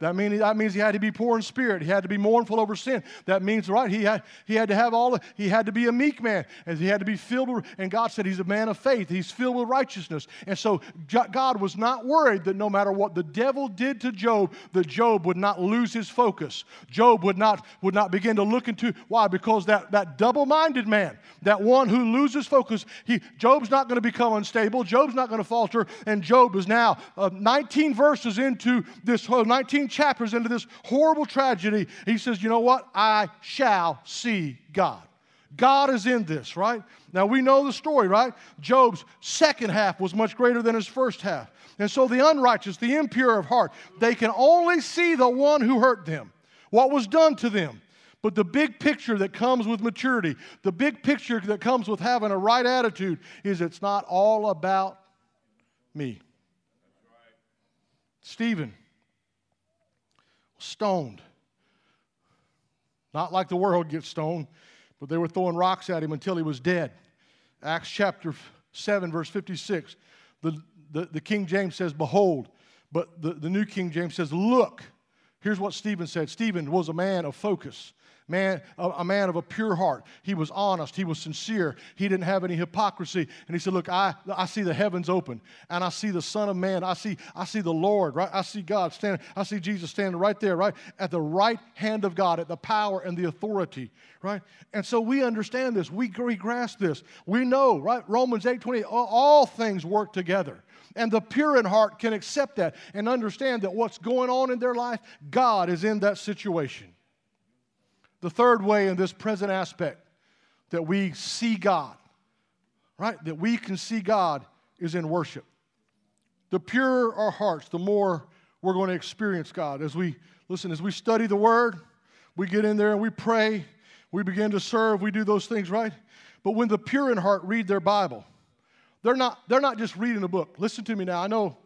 That, mean, that means he had to be poor in spirit. He had to be mournful over sin. That means, right, he had, he had to have all, he had to be a meek man. And he had to be filled with, and God said he's a man of faith. He's filled with righteousness. And so God was not worried that no matter what the devil did to Job, that Job would not lose his focus. Job would not, would not begin to look into, why? Because that, that double-minded man, that one who loses focus, he, Job's not going to become unstable. Job's not going to falter. And Job is now uh, 19 verses into this whole 19 chapters into this horrible tragedy, he says, You know what? I shall see God. God is in this, right? Now we know the story, right? Job's second half was much greater than his first half. And so the unrighteous, the impure of heart, they can only see the one who hurt them, what was done to them. But the big picture that comes with maturity, the big picture that comes with having a right attitude, is it's not all about me. Stephen stoned. Not like the world gets stoned, but they were throwing rocks at him until he was dead. Acts chapter 7, verse 56. The, the, the King James says, Behold, but the, the New King James says, Look. Here's what Stephen said Stephen was a man of focus man, a, a, man of a pure heart. He was honest. He was sincere. He didn't have any hypocrisy. And he said, Look, I, I see the heavens open, and I see the Son of Man. I see, I see the Lord, right? I see God standing. I see Jesus standing right there, right? At the right hand of God, at the power and the authority, right? And so we understand this. We, we grasp this. We know, right? Romans 8 20, all, all things work together. And the pure in heart can accept that and understand that what's going on in their life, God is in that situation. The third way in this present aspect that we see God, right? That we can see God is in worship. The purer our hearts, the more we're going to experience God. As we listen, as we study the Word, we get in there and we pray, we begin to serve, we do those things, right? But when the pure in heart read their Bible, they're not, they're not just reading a book. Listen to me now. I know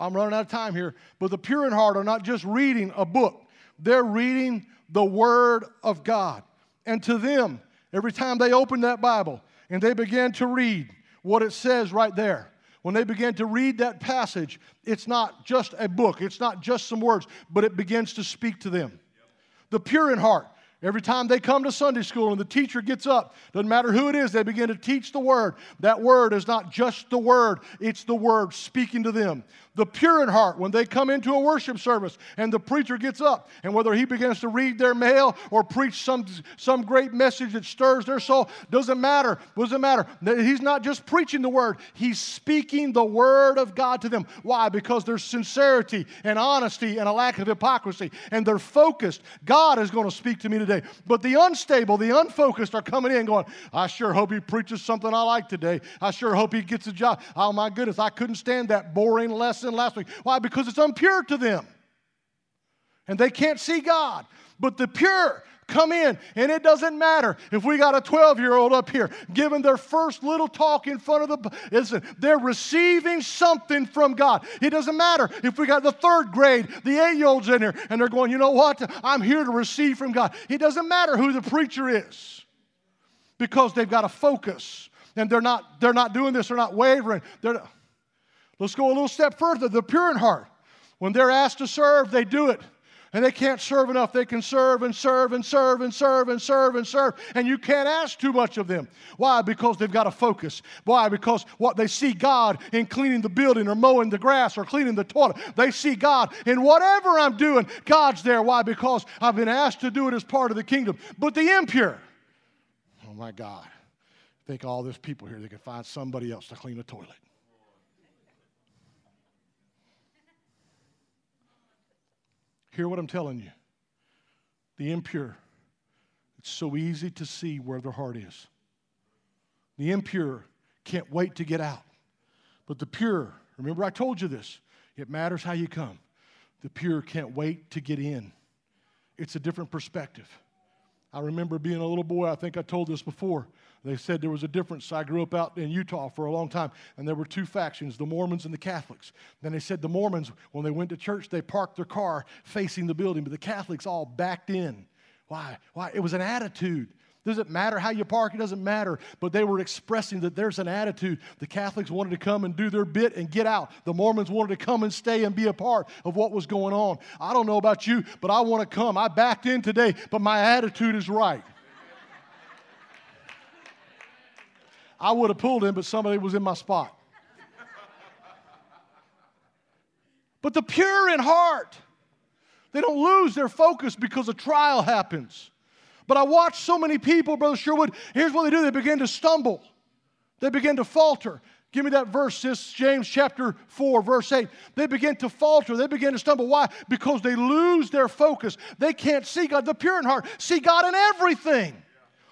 I'm running out of time here, but the pure in heart are not just reading a book, they're reading the Word of God. And to them, every time they open that Bible and they begin to read what it says right there, when they begin to read that passage, it's not just a book, it's not just some words, but it begins to speak to them. The pure in heart, Every time they come to Sunday school and the teacher gets up, doesn't matter who it is, they begin to teach the word. That word is not just the word, it's the word speaking to them the pure in heart, when they come into a worship service and the preacher gets up, and whether he begins to read their mail or preach some, some great message that stirs their soul, doesn't matter. Doesn't matter. He's not just preaching the word, he's speaking the word of God to them. Why? Because there's sincerity and honesty and a lack of hypocrisy, and they're focused. God is going to speak to me today. But the unstable, the unfocused are coming in going, I sure hope he preaches something I like today. I sure hope he gets a job. Oh my goodness, I couldn't stand that boring lesson sin last week. Why? Because it's impure to them. And they can't see God. But the pure come in, and it doesn't matter if we got a 12 year old up here giving their first little talk in front of the. Listen, they're receiving something from God. It doesn't matter if we got the third grade, the eight year olds in here, and they're going, you know what? I'm here to receive from God. It doesn't matter who the preacher is because they've got a focus and they're not, they're not doing this, they're not wavering. They're, Let's go a little step further. The pure in heart, when they're asked to serve, they do it. And they can't serve enough. They can serve and serve and serve and serve and serve and serve. And you can't ask too much of them. Why? Because they've got a focus. Why? Because what they see God in cleaning the building or mowing the grass or cleaning the toilet. They see God in whatever I'm doing. God's there. Why? Because I've been asked to do it as part of the kingdom. But the impure, oh my God, think all these people here, they can find somebody else to clean the toilet. Hear what I'm telling you. The impure, it's so easy to see where their heart is. The impure can't wait to get out. But the pure, remember I told you this, it matters how you come. The pure can't wait to get in. It's a different perspective. I remember being a little boy, I think I told this before. They said there was a difference. I grew up out in Utah for a long time, and there were two factions, the Mormons and the Catholics. Then they said the Mormons, when they went to church, they parked their car facing the building, but the Catholics all backed in. Why? Why? It was an attitude. Does it matter how you park? It doesn't matter. But they were expressing that there's an attitude. The Catholics wanted to come and do their bit and get out. The Mormons wanted to come and stay and be a part of what was going on. I don't know about you, but I want to come. I backed in today, but my attitude is right. I would have pulled in, but somebody was in my spot. But the pure in heart, they don't lose their focus because a trial happens. But I watch so many people, Brother Sherwood, here's what they do they begin to stumble, they begin to falter. Give me that verse, James chapter 4, verse 8. They begin to falter. They begin to stumble. Why? Because they lose their focus. They can't see God. The pure in heart see God in everything.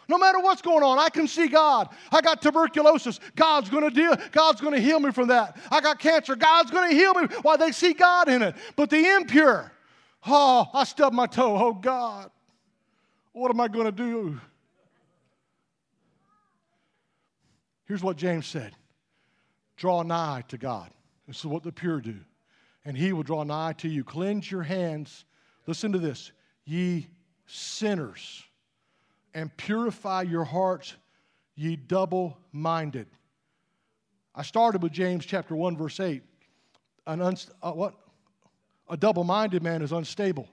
No matter what's going on, I can see God. I got tuberculosis. God's going to deal. God's going to heal me from that. I got cancer. God's going to heal me. Why? They see God in it. But the impure, oh, I stubbed my toe. Oh, God. What am I going to do? Here's what James said Draw nigh to God. This is what the pure do. And he will draw nigh to you. Cleanse your hands. Listen to this, ye sinners, and purify your hearts, ye double minded. I started with James chapter 1, verse 8. An unst- uh, what? A double minded man is unstable.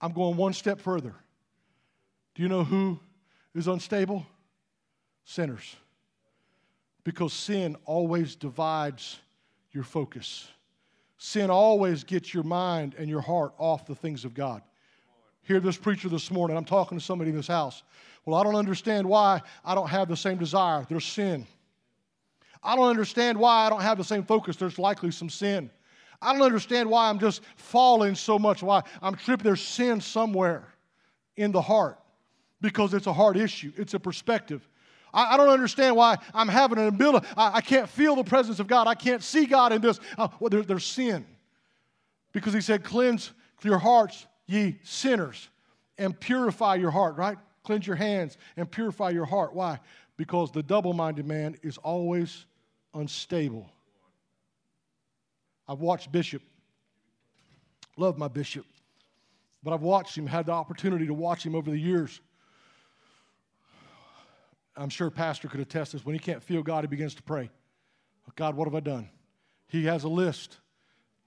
I'm going one step further. Do you know who is unstable? Sinners. Because sin always divides your focus. Sin always gets your mind and your heart off the things of God. Hear this preacher this morning. I'm talking to somebody in this house. Well, I don't understand why I don't have the same desire. There's sin. I don't understand why I don't have the same focus. There's likely some sin. I don't understand why I'm just falling so much, why I'm tripping. There's sin somewhere in the heart because it's a heart issue, it's a perspective. I, I don't understand why I'm having an ability. I, I, can't feel the presence of God. I can't see God in this. Uh, well, there, there's sin. Because he said, Cleanse your hearts, ye sinners, and purify your heart, right? Cleanse your hands and purify your heart. Why? Because the double minded man is always unstable. I've watched Bishop, love my Bishop, but I've watched him, had the opportunity to watch him over the years. I'm sure Pastor could attest this. When he can't feel God, he begins to pray. God, what have I done? He has a list.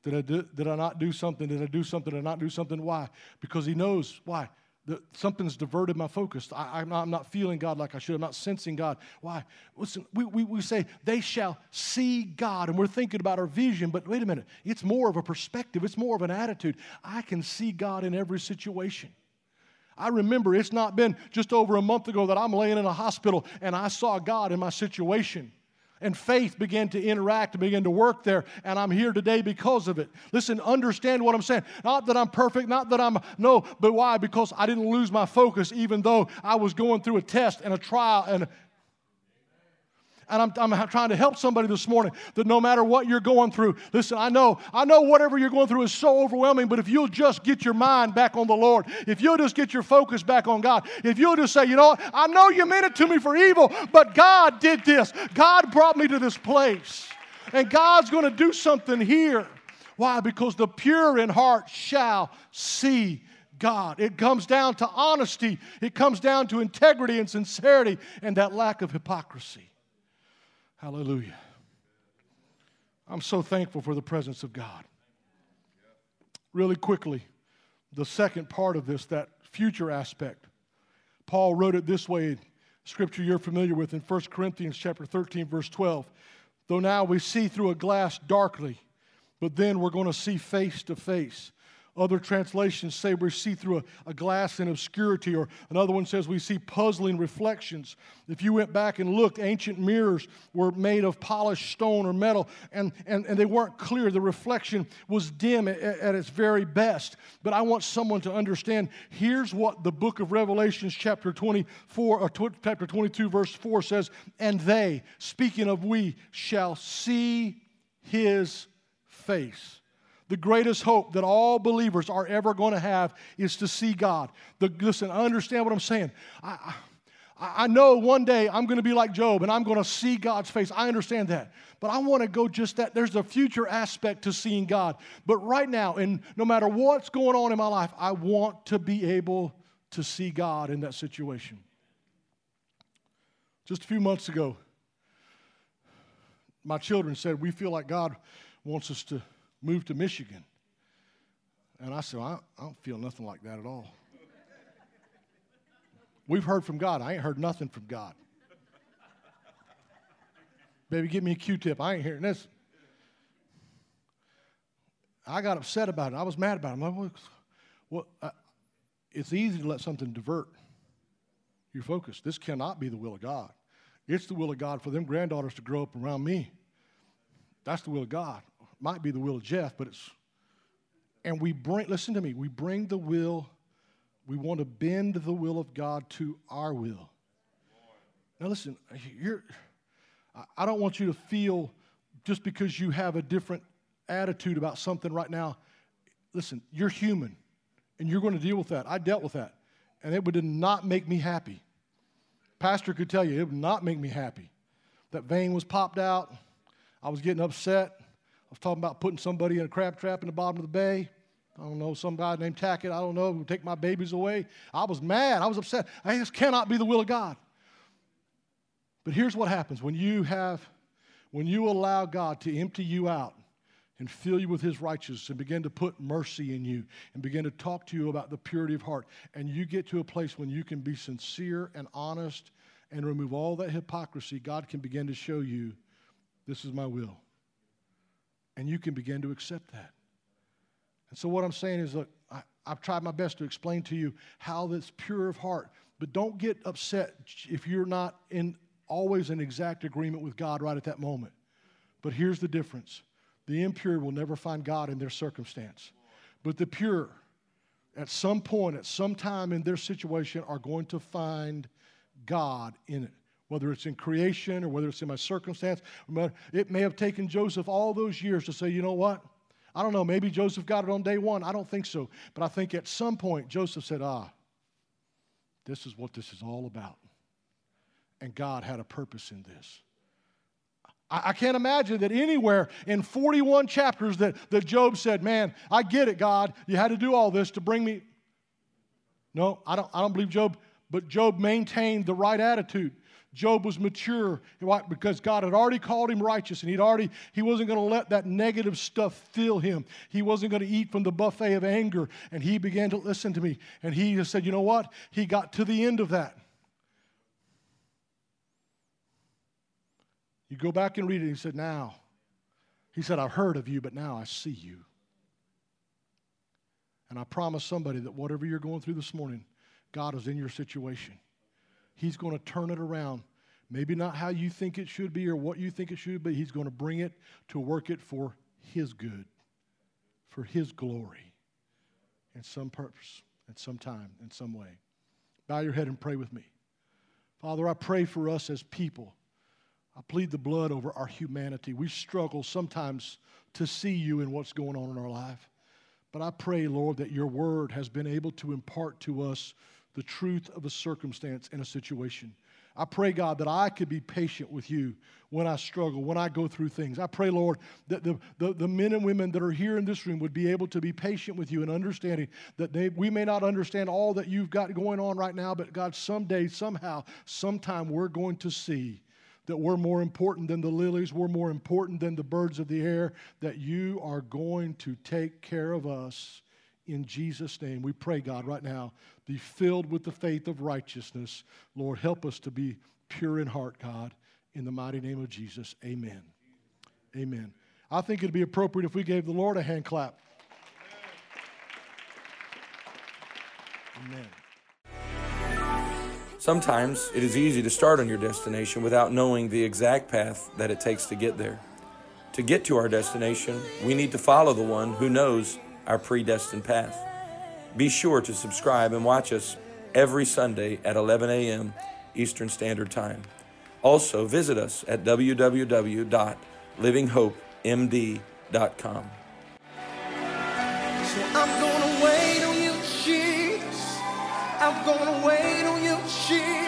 Did I, do, did I not do something? Did I do something? Did I not do something? Why? Because he knows why the, something's diverted my focus. I, am not, not, feeling God like I should. I'm not sensing God. Why? Listen, we, we, we say they shall see God, and we're thinking about our vision, but wait a minute. It's more of a perspective, it's more of an attitude. I can see God in every situation. I remember it's not been just over a month ago that I'm laying in a hospital and I saw God in my situation and faith began to interact and begin to work there. And I'm here today because of it. Listen, understand what I'm saying. Not that I'm perfect, not that I'm, no, but why? Because I didn't lose my focus even though I was going through a test and a trial and and I'm, I'm trying to help somebody this morning that no matter what you're going through, listen, I know, I know whatever you're going through is so overwhelming, but if you'll just get your mind back on the Lord, if you'll just get your focus back on God, if you'll just say, you know what, I know you meant it to me for evil, but God did this. God brought me to this place. And God's going to do something here. Why? Because the pure in heart shall see God. It comes down to honesty, it comes down to integrity and sincerity and that lack of hypocrisy. Hallelujah. I'm so thankful for the presence of God. Really quickly, the second part of this, that future aspect. Paul wrote it this way, scripture you're familiar with in 1 Corinthians chapter 13 verse 12. Though now we see through a glass darkly, but then we're going to see face to face. Other translations say we see through a, a, glass in obscurity, or another one says we see puzzling reflections. If you went back and looked, ancient mirrors were made of polished stone or metal, and, and, and they weren't clear. The reflection was dim at, at its very best. But I want someone to understand here's what the book of Revelations, chapter 24, or tw- chapter 22, verse 4 says, And they, speaking of we, shall see his face. The greatest hope that all believers are ever going to have is to see God. The, listen, understand what I'm saying. I, I, I know one day I'm going to be like Job and I'm going to see God's face. I understand that. But I want to go just that. There's a future aspect to seeing God. But right now, and no matter what's going on in my life, I want to be able to see God in that situation. Just a few months ago, my children said, We feel like God wants us to moved to Michigan. And I said, I, I don't feel nothing like that at all. We've heard from God. I ain't heard nothing from God. Baby, give me a Q tip. I ain't hearing this. I got upset about it. I was mad about it. I'm like, well, uh, it's easy to let something divert your focus. This cannot be the will of God. It's the will of God for them granddaughters to grow up around me. That's the will of God might be the will of Jeff, but it's, and we bring, listen to me, we bring the will, we want to bend the will of God to our will. Now, listen, you're, I don't want you to feel just because you have a different attitude about something right now. Listen, you're human and you're going to deal with that. I dealt with that and it would not make me happy. Pastor could tell you it would not make me happy. That vein was popped out. I was getting upset was talking about putting somebody in a crab trap in the bottom of the bay. I don't know, some guy named Tackett, I don't know, who take my babies away. I was mad. I was upset. I, this cannot be the will of God. But here's what happens when you have, when you allow God to empty you out and fill you with his righteousness and begin to put mercy in you and begin to talk to you about the purity of heart, and you get to a place when you can be sincere and honest and remove all that hypocrisy, God can begin to show you this is my will and you can begin to accept that. And so, what I'm saying is, look, I, I've tried my best to explain to you how this pure of heart, but don't get upset if you're not in always in exact agreement with God right at that moment. But here's the difference the impure will never find God in their circumstance, but the pure, at some point, at some time in their situation, are going to find God in it whether it's in creation or whether it's in my circumstance. It may have taken Joseph all those years to say, you know what? I don't know, maybe Joseph got it on day one. I don't think so. But I think at some point, Joseph said, ah, this is what this is all about. And God had a purpose in this. I, can't imagine that anywhere in 41 chapters that, that Job said, Man, I get it, God. You had to do all this to bring me. No, I don't, I don't believe Job, but Job maintained the right attitude. Job was mature because God had already called him righteous and he'd already, he wasn't going to let that negative stuff fill him. He wasn't going to eat from the buffet of anger. And he began to listen to me. And he just said, you know what? He got to the end of that. You go back and read it. He said, now, he said, I've heard of you, but now I see you. And I promise somebody that whatever you're going through this morning, God is in your situation. He's going to turn it around. Maybe not how you think it should be or what you think it should be. He's going to bring it to work it for His good, for His glory, in some purpose, at some time, in some way. Bow your head and pray with me. Father, I pray for us as people. I plead the blood over our humanity. We struggle sometimes to see you in what's going on in our life. But I pray, Lord, that your word has been able to impart to us the truth of a circumstance and a situation. I pray, God, that I could be patient with you when I struggle, when I go through things. I pray, Lord, that the, the, the, men and women that are here in this room would be able to be patient with you and understanding that they, we may not understand all that you've got going on right now, but God, someday, somehow, sometime we're going to see that we're more important than the lilies, we're more important than the birds of the air, that you are going to take care of us in Jesus' name. We pray, God, right now, be filled with the faith of righteousness. Lord, help us to be pure in heart, God, in the mighty name of Jesus. Amen. Amen. I think it'd be appropriate if we gave the Lord a hand clap. Amen. Sometimes it is easy to start on your destination without knowing the exact path that it takes to get there. To get to our destination, we need to follow the one who knows our predestined path. Be sure to subscribe and watch us every Sunday at 11 a.m. Eastern Standard Time. Also, visit us at www.livinghopemd.com. So I'm gonna wait on you, Jesus. I'm gonna wait on you, Jesus.